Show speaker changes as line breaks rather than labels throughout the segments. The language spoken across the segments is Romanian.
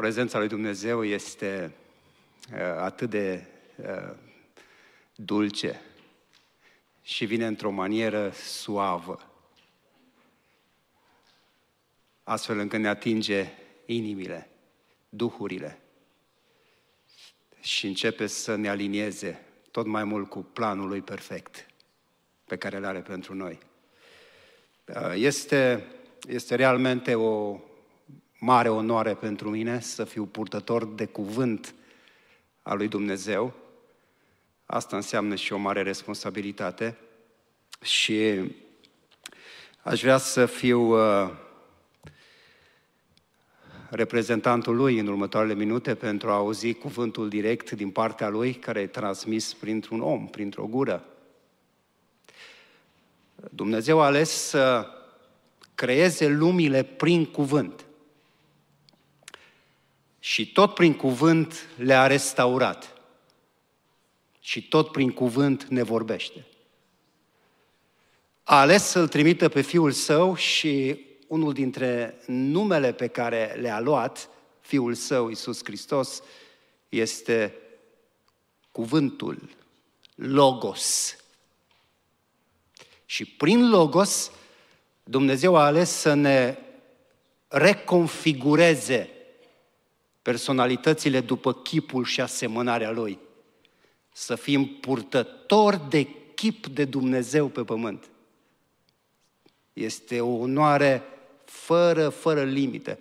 Prezența lui Dumnezeu este uh, atât de uh, dulce și vine într-o manieră suavă, astfel încât ne atinge inimile, duhurile și începe să ne alinieze tot mai mult cu planul lui perfect pe care îl are pentru noi. Uh, este, este realmente o mare onoare pentru mine să fiu purtător de cuvânt al lui Dumnezeu. Asta înseamnă și o mare responsabilitate și aș vrea să fiu uh, reprezentantul lui în următoarele minute pentru a auzi cuvântul direct din partea lui care e transmis printr-un om, printr-o gură. Dumnezeu a ales să creeze lumile prin cuvânt. Și tot prin cuvânt le-a restaurat. Și tot prin cuvânt ne vorbește. A ales să-L trimită pe Fiul Său și unul dintre numele pe care le-a luat Fiul Său, Iisus Hristos, este cuvântul, Logos. Și prin Logos, Dumnezeu a ales să ne reconfigureze personalitățile după chipul și asemănarea Lui. Să fim purtători de chip de Dumnezeu pe pământ. Este o onoare fără, fără limite.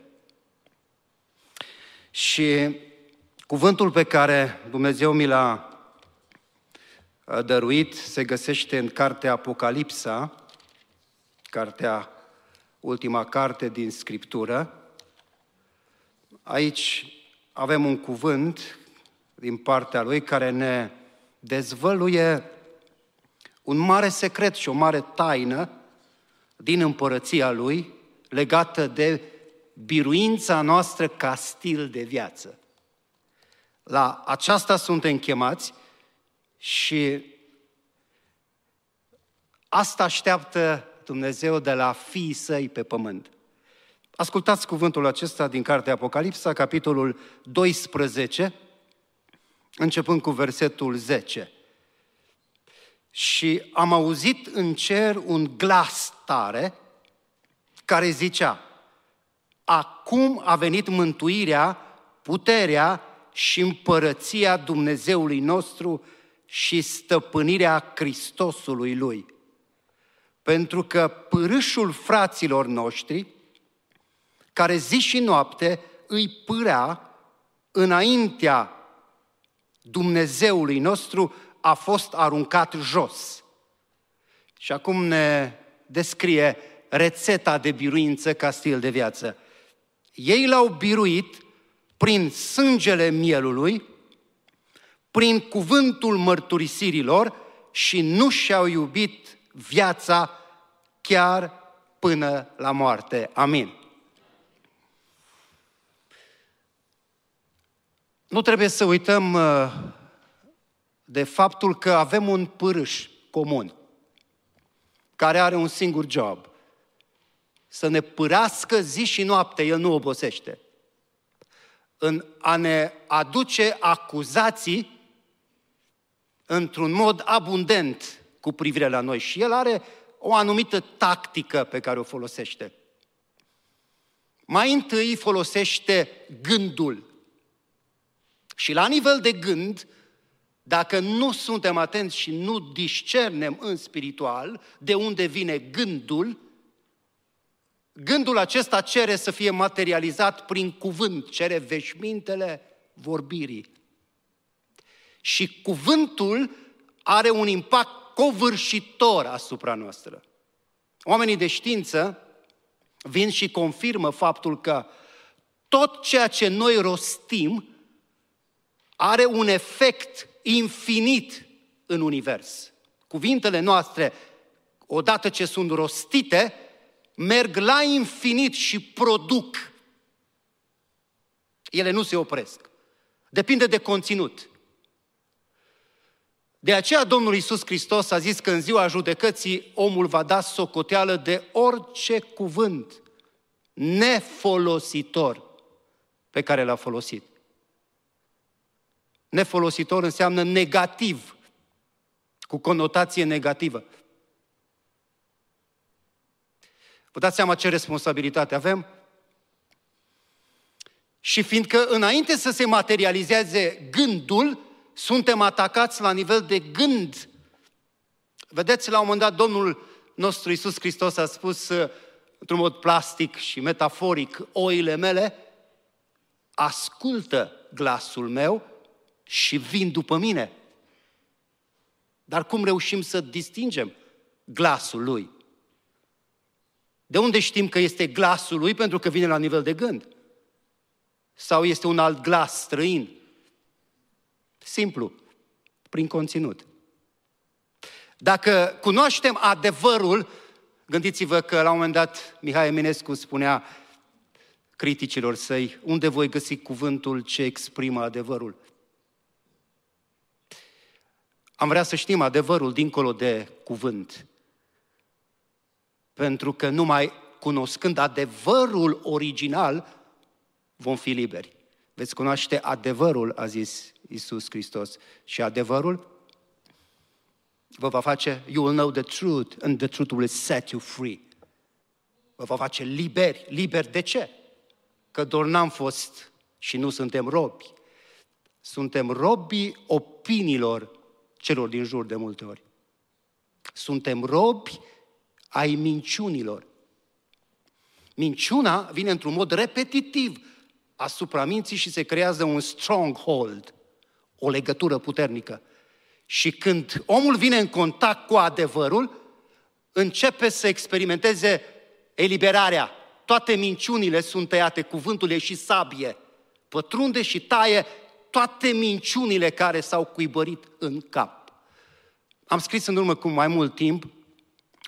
Și cuvântul pe care Dumnezeu mi l-a dăruit se găsește în cartea Apocalipsa, cartea, ultima carte din Scriptură. Aici avem un cuvânt din partea lui care ne dezvăluie un mare secret și o mare taină din împărăția lui, legată de biruința noastră ca stil de viață. La aceasta suntem chemați și asta așteaptă Dumnezeu de la fiii săi pe pământ. Ascultați cuvântul acesta din cartea Apocalipsa, capitolul 12, începând cu versetul 10. Și am auzit în cer un glas tare care zicea, acum a venit mântuirea, puterea și împărăția Dumnezeului nostru și stăpânirea Hristosului Lui. Pentru că pârâșul fraților noștri, care zi și noapte îi pârea înaintea Dumnezeului nostru, a fost aruncat jos. Și acum ne descrie rețeta de biruință ca stil de viață. Ei l-au biruit prin sângele mielului, prin cuvântul mărturisirilor și nu și-au iubit viața chiar până la moarte. Amin. Nu trebuie să uităm uh, de faptul că avem un pârâș comun care are un singur job să ne pârească zi și noapte, El nu obosește. În a ne aduce acuzații într-un mod abundent cu privire la noi. Și El are o anumită tactică pe care o folosește. Mai întâi folosește gândul. Și la nivel de gând, dacă nu suntem atenți și nu discernem în spiritual de unde vine gândul, Gândul acesta cere să fie materializat prin cuvânt, cere veșmintele vorbirii. Și cuvântul are un impact covârșitor asupra noastră. Oamenii de știință vin și confirmă faptul că tot ceea ce noi rostim are un efect infinit în univers. Cuvintele noastre, odată ce sunt rostite, merg la infinit și produc. Ele nu se opresc. Depinde de conținut. De aceea Domnul Iisus Hristos a zis că în ziua judecății omul va da socoteală de orice cuvânt nefolositor pe care l-a folosit. Nefolositor înseamnă negativ, cu conotație negativă. Vă dați seama ce responsabilitate avem? Și fiindcă înainte să se materializeze gândul, suntem atacați la nivel de gând. Vedeți, la un moment dat, Domnul nostru Iisus Hristos a spus uh, într-un mod plastic și metaforic, oile mele ascultă glasul meu și vin după mine. Dar cum reușim să distingem glasul lui? De unde știm că este glasul lui? Pentru că vine la nivel de gând. Sau este un alt glas străin? Simplu, prin conținut. Dacă cunoaștem adevărul, gândiți-vă că la un moment dat Mihai Eminescu spunea criticilor săi, unde voi găsi cuvântul ce exprimă adevărul? Am vrea să știm adevărul dincolo de cuvânt. Pentru că numai cunoscând adevărul original, vom fi liberi. Veți cunoaște adevărul, a zis Isus Hristos. Și adevărul vă va face, you will know the truth and the truth will set you free. Vă va face liberi. Liberi de ce? Că doar n-am fost și nu suntem robi. Suntem robii opiniilor celor din jur de multe ori. Suntem robi ai minciunilor. Minciuna vine într-un mod repetitiv asupra minții și se creează un stronghold, o legătură puternică. Și când omul vine în contact cu adevărul, începe să experimenteze eliberarea. Toate minciunile sunt tăiate, cuvântul e și sabie. Pătrunde și taie toate minciunile care s-au cuibărit în cap. Am scris în urmă cu mai mult timp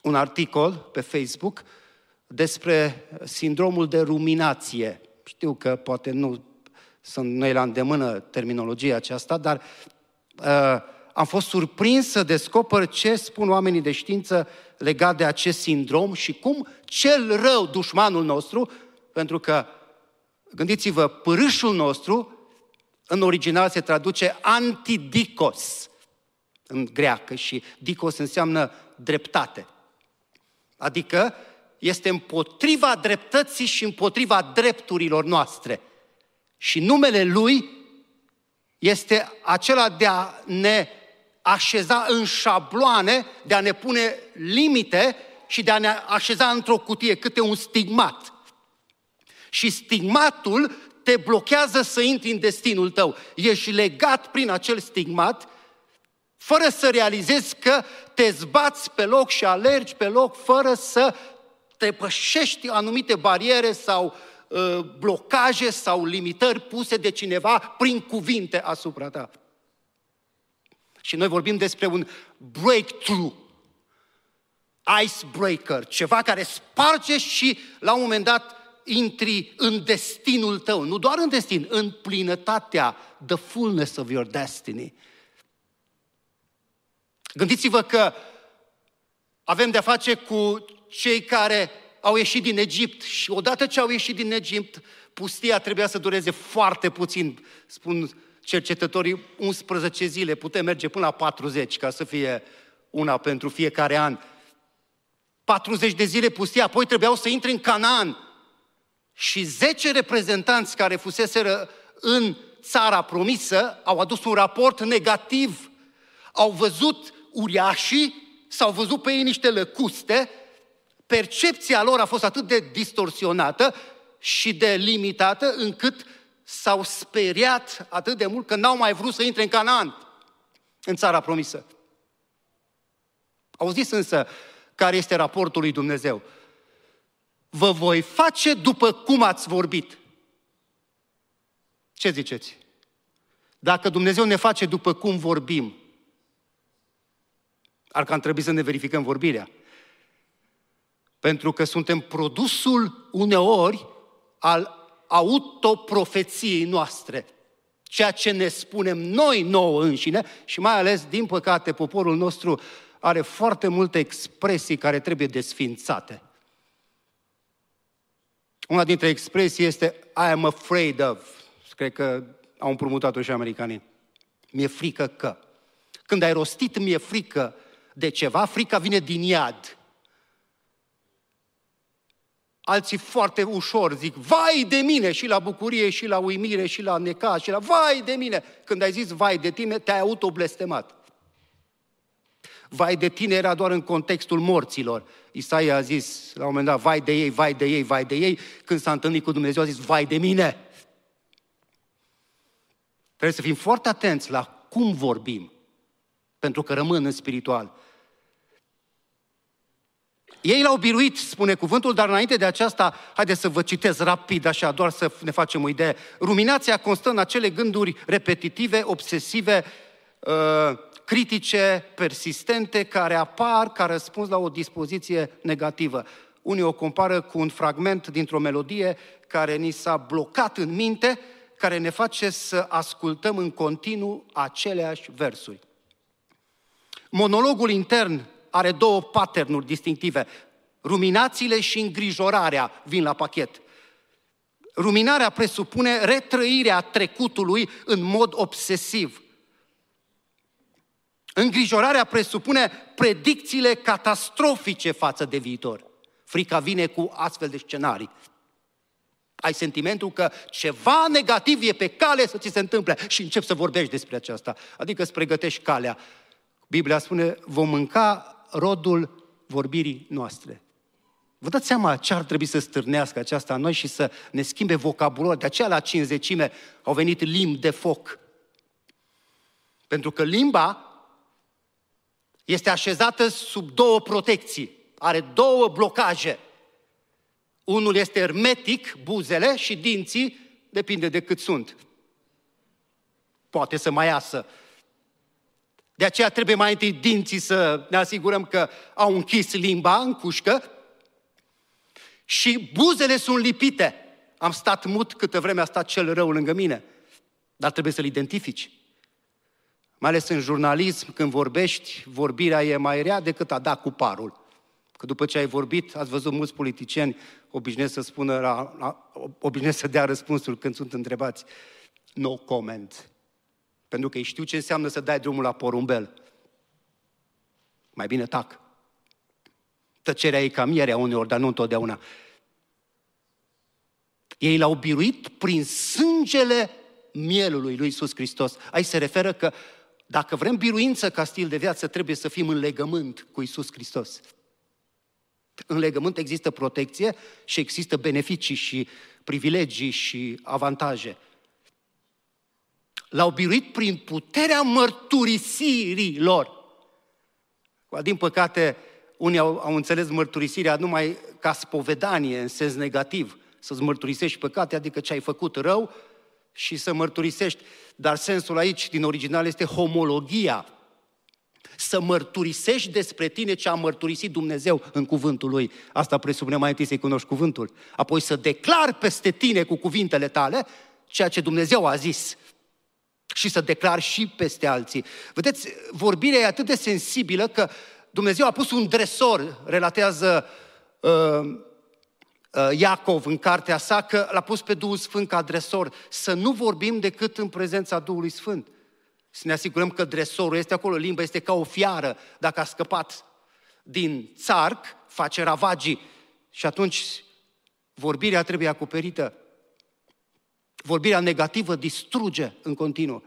un articol pe Facebook despre sindromul de ruminație. Știu că poate nu sunt noi la îndemână terminologia aceasta, dar uh, am fost surprins să descoper ce spun oamenii de știință legat de acest sindrom și cum cel rău, dușmanul nostru, pentru că, gândiți-vă, pârâșul nostru, în original se traduce antidicos în greacă și dicos înseamnă dreptate. Adică este împotriva dreptății și împotriva drepturilor noastre. Și numele lui este acela de a ne așeza în șabloane, de a ne pune limite și de a ne așeza într-o cutie, câte un stigmat. Și stigmatul te blochează să intri în destinul tău. Ești legat prin acel stigmat, fără să realizezi că te zbați pe loc și alergi pe loc, fără să depășești anumite bariere sau uh, blocaje sau limitări puse de cineva prin cuvinte asupra ta. Și noi vorbim despre un breakthrough, icebreaker, ceva care sparge și la un moment dat intri în destinul tău, nu doar în destin, în plinătatea, the fullness of your destiny. Gândiți-vă că avem de-a face cu cei care au ieșit din Egipt și odată ce au ieșit din Egipt, pustia trebuia să dureze foarte puțin, spun cercetătorii, 11 zile, putem merge până la 40 ca să fie una pentru fiecare an. 40 de zile pustia, apoi trebuiau să intre în Canaan. Și 10 reprezentanți care fuseseră în țara promisă au adus un raport negativ. Au văzut uriașii, s-au văzut pe ei niște lăcuste, percepția lor a fost atât de distorsionată și de limitată încât s-au speriat atât de mult că n-au mai vrut să intre în Canaan, în țara promisă. Au zis însă care este raportul lui Dumnezeu. Vă voi face după cum ați vorbit. Ce ziceți? Dacă Dumnezeu ne face după cum vorbim, ar că trebui să ne verificăm vorbirea. Pentru că suntem produsul uneori al autoprofeției noastre. Ceea ce ne spunem noi nouă înșine și mai ales, din păcate, poporul nostru are foarte multe expresii care trebuie desfințate. Una dintre expresii este I am afraid of. Cred că au împrumutat-o și americanii. Mi-e frică că. Când ai rostit mi-e frică de ceva, frica vine din iad. Alții foarte ușor zic, vai de mine, și la bucurie, și la uimire, și la neca, și la vai de mine. Când ai zis vai de tine, te-ai autoblestemat. Vai de tine era doar în contextul morților. Isaia a zis la un moment dat, vai de ei, vai de ei, vai de ei. Când s-a întâlnit cu Dumnezeu a zis, vai de mine. Trebuie să fim foarte atenți la cum vorbim, pentru că rămân în spiritual. Ei l-au biruit, spune cuvântul, dar înainte de aceasta, haideți să vă citesc rapid, așa, doar să ne facem o idee. Ruminația constă în acele gânduri repetitive, obsesive, uh, critice, persistente, care apar ca răspuns la o dispoziție negativă. Unii o compară cu un fragment dintr-o melodie care ni s-a blocat în minte, care ne face să ascultăm în continuu aceleași versuri. Monologul intern are două patternuri distinctive. Ruminațiile și îngrijorarea vin la pachet. Ruminarea presupune retrăirea trecutului în mod obsesiv. Îngrijorarea presupune predicțiile catastrofice față de viitor. Frica vine cu astfel de scenarii. Ai sentimentul că ceva negativ e pe cale să ți se întâmple și începi să vorbești despre aceasta. Adică îți pregătești calea. Biblia spune, vom mânca rodul vorbirii noastre. Vă dați seama ce ar trebui să stârnească aceasta în noi și să ne schimbe vocabularul. De aceea la cinzecime au venit limbi de foc. Pentru că limba este așezată sub două protecții. Are două blocaje. Unul este hermetic, buzele și dinții, depinde de cât sunt. Poate să mai iasă de aceea trebuie mai întâi dinții să ne asigurăm că au închis limba în cușcă și buzele sunt lipite. Am stat mut câtă vreme a stat cel rău lângă mine, dar trebuie să-l identifici. Mai ales în jurnalism, când vorbești, vorbirea e mai rea decât a da cu parul. Că după ce ai vorbit, ați văzut mulți politicieni obișnuiesc să spună, obișnuiesc să dea răspunsul când sunt întrebați. No comment. Pentru că ei știu ce înseamnă să dai drumul la porumbel. Mai bine tac. Tăcerea e ca mierea uneori, dar nu întotdeauna. Ei l-au biruit prin sângele mielului lui Iisus Hristos. Aici se referă că dacă vrem biruință ca stil de viață, trebuie să fim în legământ cu Iisus Hristos. În legământ există protecție și există beneficii și privilegii și avantaje. L-au biruit prin puterea mărturisirii lor. Din păcate, unii au, au înțeles mărturisirea numai ca spovedanie, în sens negativ. Să-ți mărturisești păcate, adică ce ai făcut rău și să mărturisești. Dar sensul aici, din original, este homologia. Să mărturisești despre tine ce a mărturisit Dumnezeu în cuvântul Lui. Asta presupune mai întâi să-i cunoști cuvântul. Apoi să declar peste tine cu cuvintele tale ceea ce Dumnezeu a zis și să declar și peste alții. Vedeți, vorbirea e atât de sensibilă că Dumnezeu a pus un dresor, relatează uh, uh, Iacov în cartea sa, că l-a pus pe Duhul Sfânt ca dresor, să nu vorbim decât în prezența Duhului Sfânt. Să ne asigurăm că dresorul este acolo, limba este ca o fiară, dacă a scăpat din țarc, face ravagii și atunci vorbirea trebuie acoperită Vorbirea negativă distruge în continuu.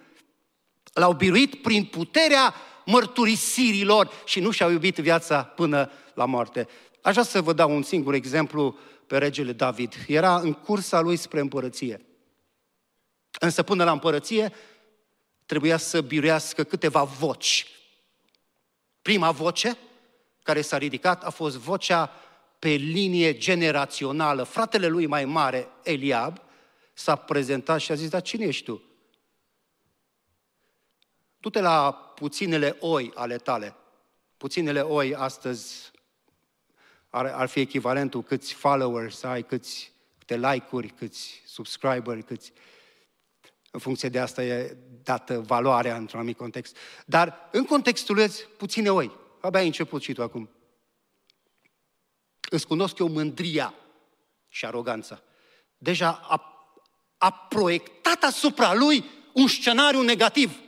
L-au biruit prin puterea mărturisirilor și nu și-au iubit viața până la moarte. Aș vrea să vă dau un singur exemplu pe regele David. Era în cursa lui spre împărăție. Însă până la împărăție trebuia să biruiască câteva voci. Prima voce care s-a ridicat a fost vocea pe linie generațională. Fratele lui mai mare, Eliab, s-a prezentat și a zis, dar cine ești tu? Du-te la puținele oi ale tale. Puținele oi astăzi ar, ar fi echivalentul câți followers ai, câți, câte like-uri, câți subscriberi, câți... În funcție de asta e dată valoarea într-un anumit context. Dar în contextul ăsta, puține oi. Abia ai început și tu acum. Îți cunosc eu mândria și aroganța. Deja a, a proiectat asupra lui un scenariu negativ.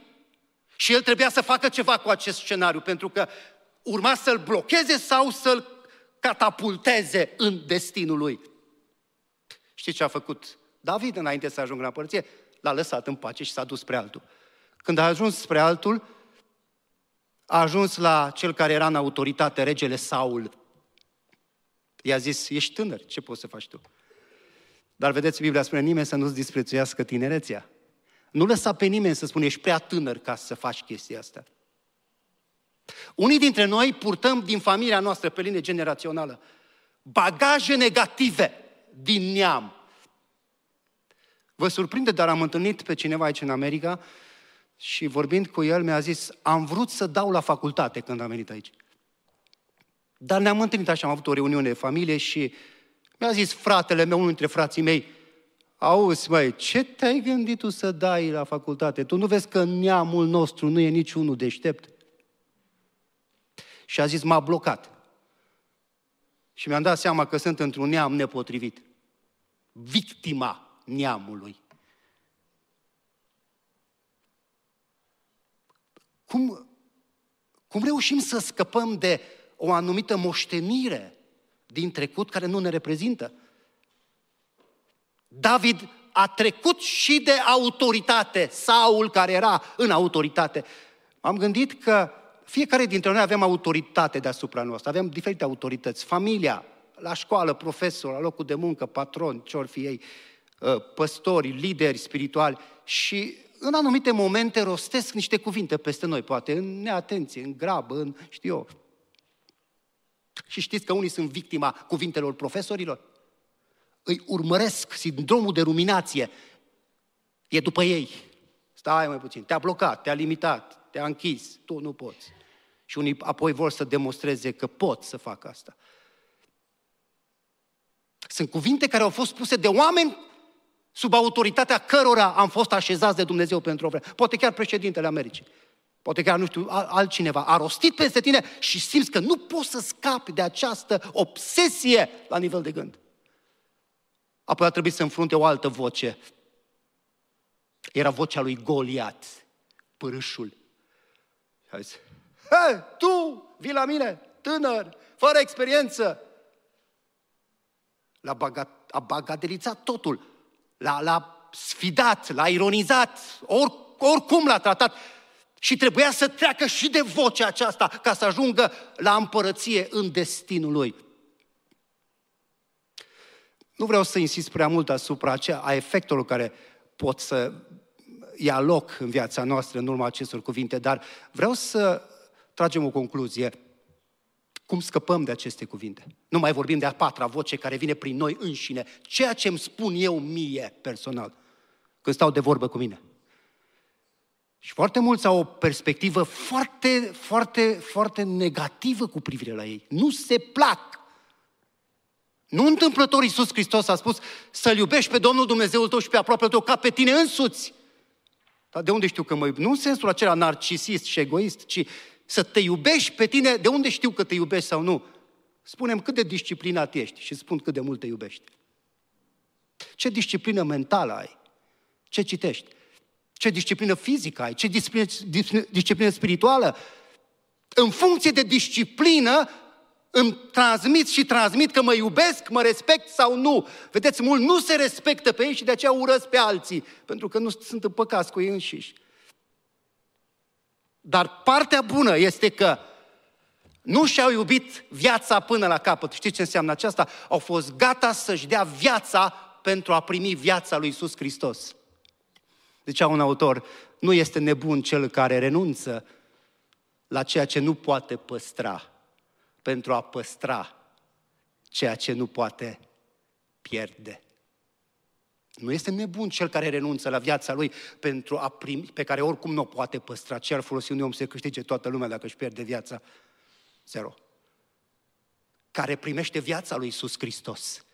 Și el trebuia să facă ceva cu acest scenariu, pentru că urma să-l blocheze sau să-l catapulteze în destinul lui. Știți ce a făcut David înainte să ajungă la părție? L-a lăsat în pace și s-a dus spre altul. Când a ajuns spre altul, a ajuns la cel care era în autoritate, regele Saul. I-a zis, ești tânăr, ce poți să faci tu? Dar vedeți, Biblia spune, nimeni să nu-ți disprețuiască tinerețea. Nu lăsa pe nimeni să spună, ești prea tânăr ca să faci chestia asta. Unii dintre noi purtăm din familia noastră pe linie generațională bagaje negative din neam. Vă surprinde, dar am întâlnit pe cineva aici în America și vorbind cu el mi-a zis, am vrut să dau la facultate când am venit aici. Dar ne-am întâlnit așa, am avut o reuniune de familie și mi-a zis fratele meu, unul dintre frații mei, auzi, măi, ce te-ai gândit tu să dai la facultate? Tu nu vezi că neamul nostru nu e niciunul deștept? Și a zis, m-a blocat. Și mi-am dat seama că sunt într-un neam nepotrivit. Victima neamului. Cum, cum reușim să scăpăm de o anumită moștenire din trecut care nu ne reprezintă? David a trecut și de autoritate, Saul care era în autoritate. Am gândit că fiecare dintre noi avem autoritate deasupra noastră, avem diferite autorități. Familia, la școală, profesor, la locul de muncă, patron, ce ori fi ei, ă, păstori, lideri spirituali și în anumite momente rostesc niște cuvinte peste noi, poate în neatenție, în grabă, în știu eu. Și știți că unii sunt victima cuvintelor profesorilor? Îi urmăresc sindromul de ruminație. E după ei. Stai mai puțin, te-a blocat, te-a limitat, te-a închis, tu nu poți. Și unii apoi vor să demonstreze că pot să facă asta. Sunt cuvinte care au fost spuse de oameni sub autoritatea cărora am fost așezați de Dumnezeu pentru o vreme. Poate chiar președintele Americii. Poate chiar, nu știu, altcineva a rostit peste tine și simți că nu poți să scapi de această obsesie la nivel de gând. Apoi a trebuit să înfrunte o altă voce. Era vocea lui Goliat, părâșul. Și a zis, He, tu vii la mine, tânăr, fără experiență. L-a bagat, a bagatelițat totul. L-a, l-a sfidat, l-a ironizat, or, oricum l-a tratat. Și trebuia să treacă și de vocea aceasta ca să ajungă la împărăție în destinul lui. Nu vreau să insist prea mult asupra aceea, a efectelor care pot să ia loc în viața noastră în urma acestor cuvinte, dar vreau să tragem o concluzie. Cum scăpăm de aceste cuvinte? Nu mai vorbim de a patra voce care vine prin noi înșine. Ceea ce îmi spun eu mie personal când stau de vorbă cu mine. Și foarte mulți au o perspectivă foarte, foarte, foarte negativă cu privire la ei. Nu se plac. Nu întâmplător Iisus Hristos a spus să-L iubești pe Domnul Dumnezeul tău și pe aproapele tău ca pe tine însuți. Dar de unde știu că mă iubesc? Nu în sensul acela narcisist și egoist, ci să te iubești pe tine, de unde știu că te iubești sau nu? Spunem cât de disciplinat ești și spun cât de mult te iubești. Ce disciplină mentală ai? Ce citești? Ce disciplină fizică ai? Ce disciplină, disciplină spirituală? În funcție de disciplină, îmi transmit și transmit că mă iubesc, mă respect sau nu. Vedeți, mult nu se respectă pe ei și de aceea urăsc pe alții, pentru că nu sunt împăcați cu ei înșiși. Dar partea bună este că nu și-au iubit viața până la capăt. Știți ce înseamnă aceasta? Au fost gata să-și dea viața pentru a primi viața lui Iisus Hristos. Zicea un autor, nu este nebun cel care renunță la ceea ce nu poate păstra pentru a păstra ceea ce nu poate pierde. Nu este nebun cel care renunță la viața lui pentru a primi, pe care oricum nu o poate păstra. Ce ar folosi un om să câștige toată lumea dacă își pierde viața? Zero. Care primește viața lui Iisus Hristos.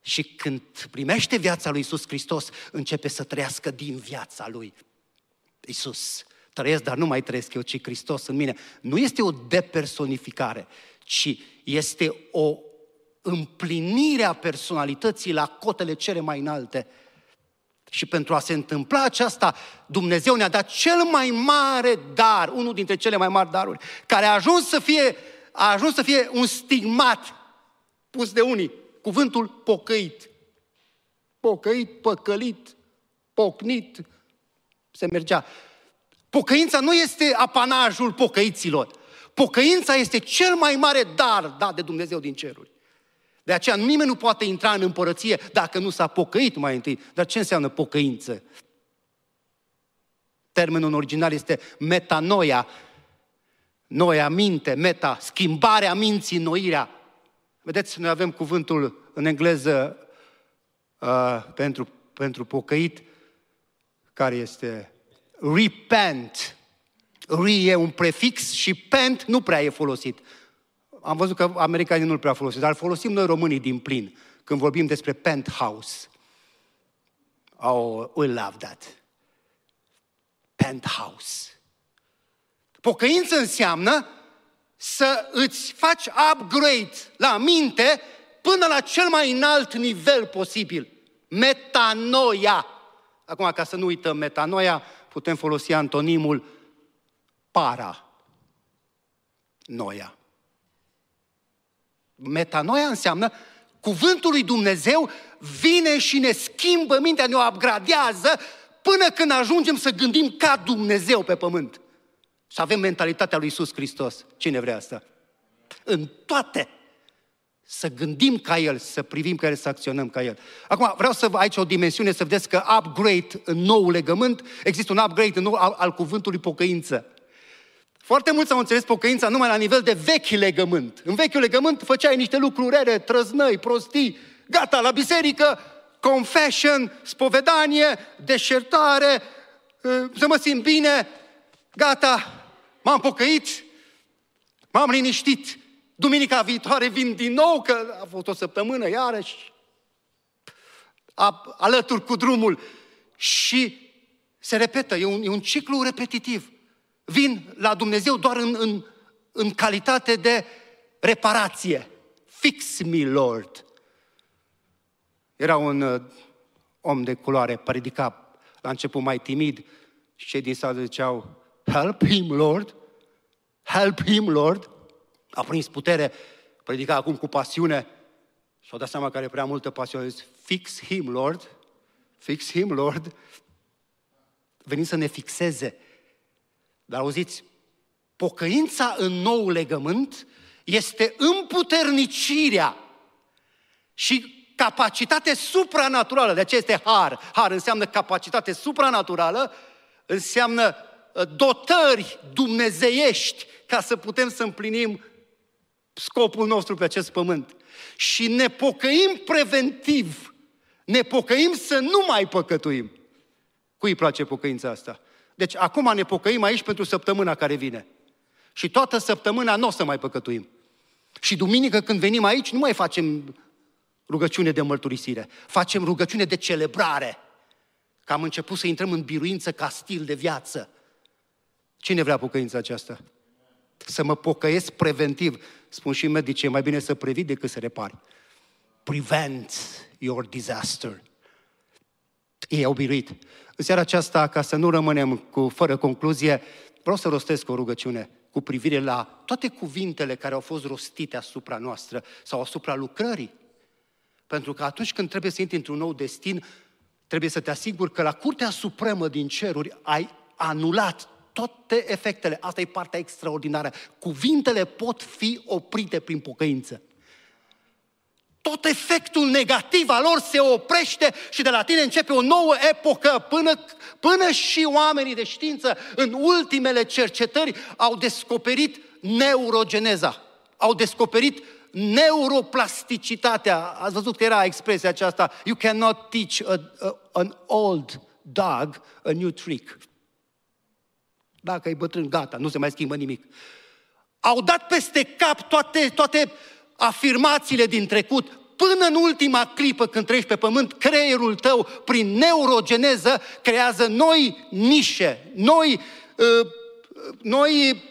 Și când primește viața lui Iisus Hristos, începe să trăiască din viața lui. Iisus, trăiesc, dar nu mai trăiesc eu, ci Hristos în mine. Nu este o depersonificare, ci este o împlinirea personalității la cotele cele mai înalte. Și pentru a se întâmpla aceasta, Dumnezeu ne-a dat cel mai mare dar, unul dintre cele mai mari daruri, care a ajuns să fie, a ajuns să fie un stigmat pus de unii, cuvântul pocăit. Pocăit, păcălit, pocnit, se mergea. Pocăința nu este apanajul pocăiților. Pocăința este cel mai mare dar dat de Dumnezeu din ceruri. De aceea nimeni nu poate intra în împărăție dacă nu s-a pocăit mai întâi. Dar ce înseamnă pocăință? Termenul original este metanoia, noia minte, meta, schimbarea minții, noirea. Vedeți, noi avem cuvântul în engleză uh, pentru, pentru pocăit, care este repent. Re e un prefix și pent nu prea e folosit. Am văzut că americanii nu-l prea folosesc, dar folosim noi românii din plin când vorbim despre penthouse. Oh, we love that. Penthouse. Pocăință înseamnă să îți faci upgrade la minte până la cel mai înalt nivel posibil. Metanoia. Acum, ca să nu uităm metanoia, putem folosi antonimul para. Noia. Metanoia înseamnă cuvântul lui Dumnezeu vine și ne schimbă mintea, ne o upgradează până când ajungem să gândim ca Dumnezeu pe pământ. Să avem mentalitatea lui Isus Hristos. Cine vrea asta? În toate. Să gândim ca El, să privim ca El, să acționăm ca El. Acum, vreau să vă aici o dimensiune, să vedeți că upgrade în nou legământ, există un upgrade în nou al, al cuvântului pocăință. Foarte mulți au înțeles pocăința numai la nivel de vechi legământ. În vechiul legământ făceai niște lucruri rele, trăznăi, prostii, gata, la biserică, confession, spovedanie, deșertare, ă, să mă simt bine, gata, m-am pocăit, m-am liniștit. Duminica viitoare vin din nou, că a fost o săptămână iarăși, a, alături cu drumul. Și se repetă, e un, e un ciclu repetitiv vin la Dumnezeu doar în, în, în calitate de reparație. Fix me, Lord. Era un uh, om de culoare, predica la început mai timid și cei din sală ziceau, Help him, Lord! Help him, Lord! A prins putere, predica acum cu pasiune și au dat seama că are prea multă pasiune. Zis, Fix him, Lord! Fix him, Lord! Veni să ne fixeze dar auziți, pocăința în nou legământ este împuternicirea și capacitate supranaturală. De aceea este har. Har înseamnă capacitate supranaturală, înseamnă uh, dotări dumnezeiești ca să putem să împlinim scopul nostru pe acest pământ. Și ne pocăim preventiv. Ne pocăim să nu mai păcătuim. Cui îi place pocăința asta? Deci acum ne pocăim aici pentru săptămâna care vine. Și toată săptămâna nu o să mai păcătuim. Și duminică când venim aici nu mai facem rugăciune de mărturisire. Facem rugăciune de celebrare. Că am început să intrăm în biruință ca stil de viață. Cine vrea pocăința aceasta? Să mă pocăiesc preventiv. Spun și medici, e mai bine să previi decât să repari. Prevent your disaster. Ei au biruit. În seara aceasta, ca să nu rămânem cu fără concluzie, vreau să rostesc o rugăciune cu privire la toate cuvintele care au fost rostite asupra noastră sau asupra lucrării. Pentru că atunci când trebuie să intri într-un nou destin, trebuie să te asiguri că la Curtea Supremă din ceruri ai anulat toate efectele. Asta e partea extraordinară. Cuvintele pot fi oprite prin pocăință tot efectul negativ al lor se oprește și de la tine începe o nouă epocă, până, până și oamenii de știință în ultimele cercetări au descoperit neurogeneza, au descoperit neuroplasticitatea. Ați văzut că era expresia aceasta, you cannot teach a, a, an old dog a new trick. Dacă e bătrân, gata, nu se mai schimbă nimic. Au dat peste cap toate, toate afirmațiile din trecut, până în ultima clipă când treci pe pământ, creierul tău, prin neurogeneză, creează noi nișe, noi, uh, noi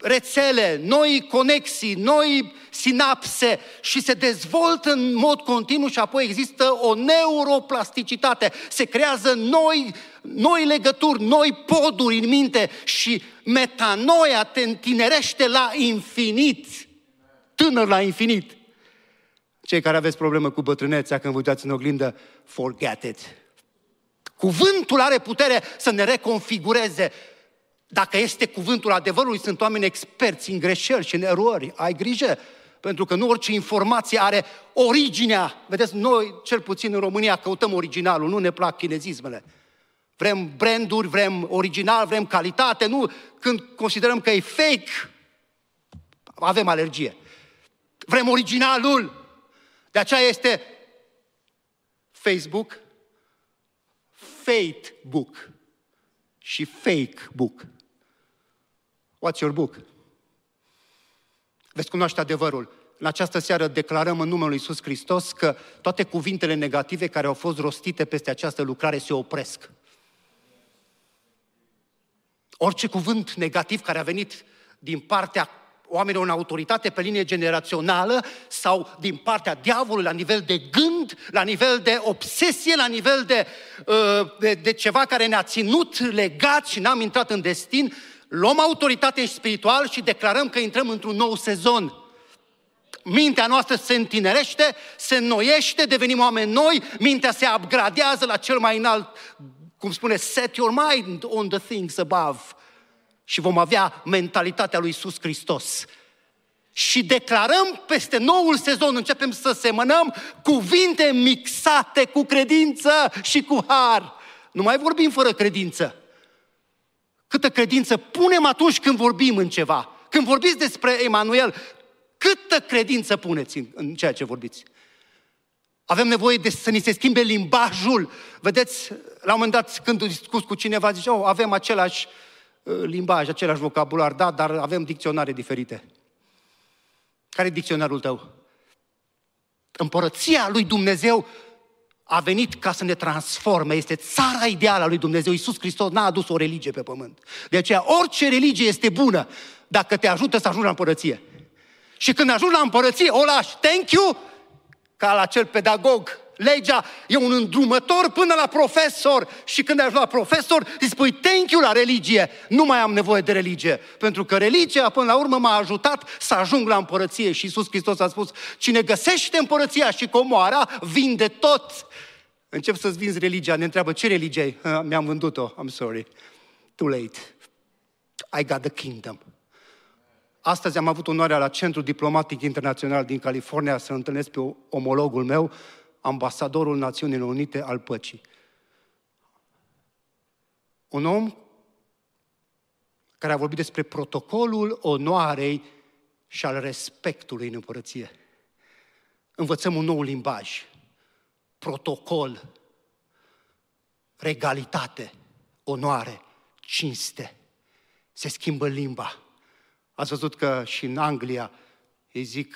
rețele, noi conexii, noi sinapse și se dezvoltă în mod continuu și apoi există o neuroplasticitate. Se creează noi, noi legături, noi poduri în minte și metanoia te întinerește la infinit. Tânăr la infinit. Cei care aveți probleme cu bătrânețea când vă uitați în oglindă, forget it. Cuvântul are putere să ne reconfigureze. Dacă este cuvântul adevărului, sunt oameni experți în greșeli și în erori. Ai grijă, pentru că nu orice informație are originea. Vedeți, noi, cel puțin în România, căutăm originalul, nu ne plac chinezismele. Vrem branduri, vrem original, vrem calitate, nu când considerăm că e fake, avem alergie. Vrem originalul. De aceea este Facebook, Faith Book și Fake Book. What's your book? Veți cunoaște adevărul. În această seară declarăm în numele Lui Iisus Hristos că toate cuvintele negative care au fost rostite peste această lucrare se opresc. Orice cuvânt negativ care a venit din partea oamenilor în autoritate pe linie generațională sau din partea diavolului la nivel de gând, la nivel de obsesie, la nivel de, uh, de, de ceva care ne-a ținut legat și n-am intrat în destin, luăm autoritate spiritual și declarăm că intrăm într-un nou sezon. Mintea noastră se întinerește, se înnoiește, devenim oameni noi, mintea se upgradează la cel mai înalt, cum spune, set your mind on the things above și vom avea mentalitatea lui Iisus Hristos. Și declarăm peste noul sezon, începem să semănăm cuvinte mixate cu credință și cu har. Nu mai vorbim fără credință. Câtă credință punem atunci când vorbim în ceva. Când vorbiți despre Emanuel, câtă credință puneți în, în ceea ce vorbiți. Avem nevoie de să ni se schimbe limbajul. Vedeți, la un moment dat, când discuți cu cineva, zice, oh, avem același uh, Uh, limbaj, același vocabular, da, dar avem dicționare diferite. Care e dicționarul tău? Împărăția lui Dumnezeu a venit ca să ne transforme. Este țara ideală a lui Dumnezeu. Iisus Hristos n-a adus o religie pe pământ. De aceea, orice religie este bună dacă te ajută să ajungi la împărăție. Și când ajungi la împărăție, o lași. Thank you! Ca la acel pedagog Legea e un îndrumător până la profesor și când ajungi la profesor îi spui thank you la religie. Nu mai am nevoie de religie, pentru că religia până la urmă m-a ajutat să ajung la împărăție și Iisus Hristos a spus cine găsește împărăția și comoara, vinde tot. Încep să-ți vinzi religia, ne întreabă ce religie Mi-am vândut-o, I'm sorry. Too late. I got the kingdom. Astăzi am avut onoarea la Centrul Diplomatic Internațional din California să întâlnesc pe omologul meu, ambasadorul Națiunilor Unite al păcii. Un om care a vorbit despre protocolul onoarei și al respectului în împărăție. Învățăm un nou limbaj, protocol, regalitate, onoare, cinste. Se schimbă limba. Ați văzut că și în Anglia îi zic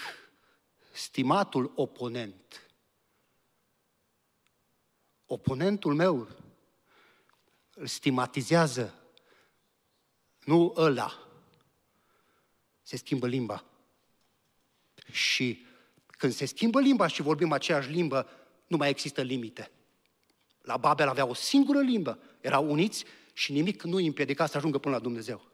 stimatul oponent oponentul meu îl stigmatizează, nu ăla. Se schimbă limba. Și când se schimbă limba și vorbim aceeași limbă, nu mai există limite. La Babel avea o singură limbă, erau uniți și nimic nu îi împiedica să ajungă până la Dumnezeu.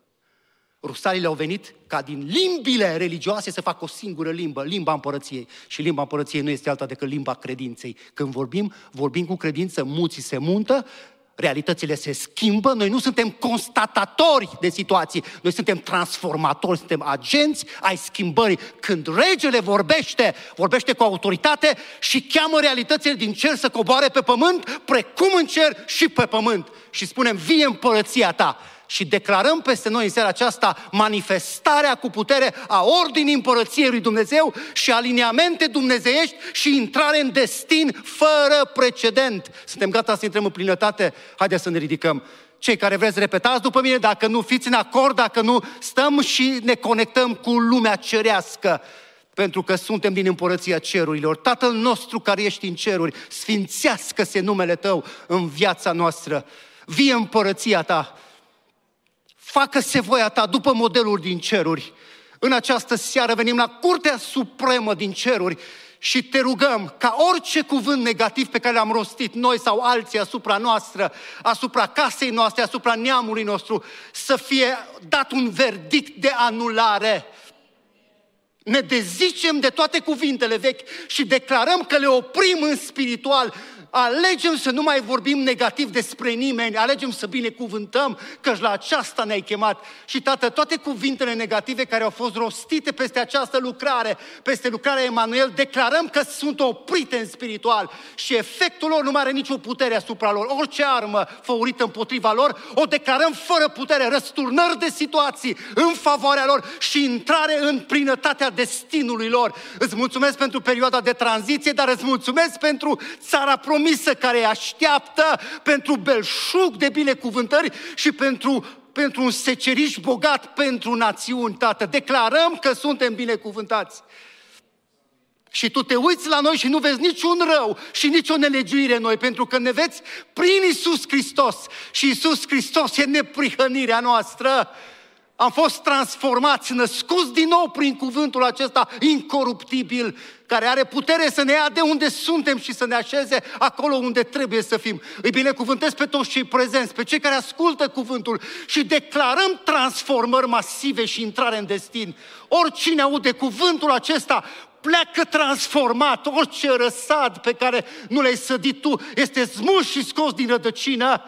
Rusalile au venit ca din limbile religioase să facă o singură limbă, limba împărăției. Și limba împărăției nu este alta decât limba credinței. Când vorbim, vorbim cu credință, muții se muntă, realitățile se schimbă, noi nu suntem constatatori de situații, noi suntem transformatori, suntem agenți ai schimbării. Când regele vorbește, vorbește cu autoritate și cheamă realitățile din cer să coboare pe pământ, precum în cer și pe pământ. Și spunem, vie împărăția ta și declarăm peste noi în seara aceasta manifestarea cu putere a ordinii împărăției lui Dumnezeu și aliniamente dumnezeiești și intrare în destin fără precedent. Suntem gata să intrăm în plinătate? Haideți să ne ridicăm. Cei care vreți, repetați după mine, dacă nu fiți în acord, dacă nu stăm și ne conectăm cu lumea cerească pentru că suntem din împărăția cerurilor. Tatăl nostru care ești în ceruri, sfințească-se numele Tău în viața noastră. Vie împărăția Ta, facă-se voia ta după modelul din ceruri. În această seară venim la Curtea Supremă din ceruri și te rugăm ca orice cuvânt negativ pe care l-am rostit noi sau alții asupra noastră, asupra casei noastre, asupra neamului nostru, să fie dat un verdict de anulare. Ne dezicem de toate cuvintele vechi și declarăm că le oprim în spiritual alegem să nu mai vorbim negativ despre nimeni, alegem să binecuvântăm, că la aceasta ne-ai chemat. Și, Tată, toate cuvintele negative care au fost rostite peste această lucrare, peste lucrarea Emanuel, declarăm că sunt oprite în spiritual și efectul lor nu mai are nicio putere asupra lor. Orice armă făurită împotriva lor, o declarăm fără putere, răsturnări de situații în favoarea lor și intrare în plinătatea destinului lor. Îți mulțumesc pentru perioada de tranziție, dar îți mulțumesc pentru țara promisă promisă care îi așteaptă pentru belșug de binecuvântări și pentru, pentru un seceriș bogat pentru națiuni, Tată. Declarăm că suntem binecuvântați. Și tu te uiți la noi și nu vezi niciun rău și nicio nelegiuire noi, pentru că ne vezi prin Isus Hristos. Și Isus Hristos e neprihănirea noastră. Am fost transformați, născuți din nou prin cuvântul acesta incoruptibil, care are putere să ne ia de unde suntem și să ne așeze acolo unde trebuie să fim. Îi binecuvântez pe toți cei prezenți, pe cei care ascultă cuvântul și declarăm transformări masive și intrare în destin. Oricine aude cuvântul acesta pleacă transformat, orice răsad pe care nu l-ai sădit tu este smuls și scos din rădăcină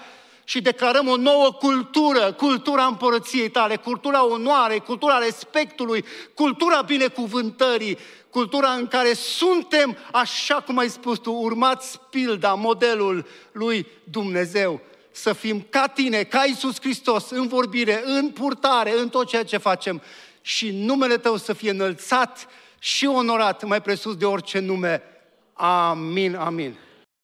și declarăm o nouă cultură, cultura împărăției tale, cultura onoarei, cultura respectului, cultura binecuvântării, cultura în care suntem, așa cum ai spus tu, urmați pilda, modelul lui Dumnezeu. Să fim ca tine, ca Iisus Hristos, în vorbire, în purtare, în tot ceea ce facem și numele tău să fie înălțat și onorat mai presus de orice nume. Amin, amin.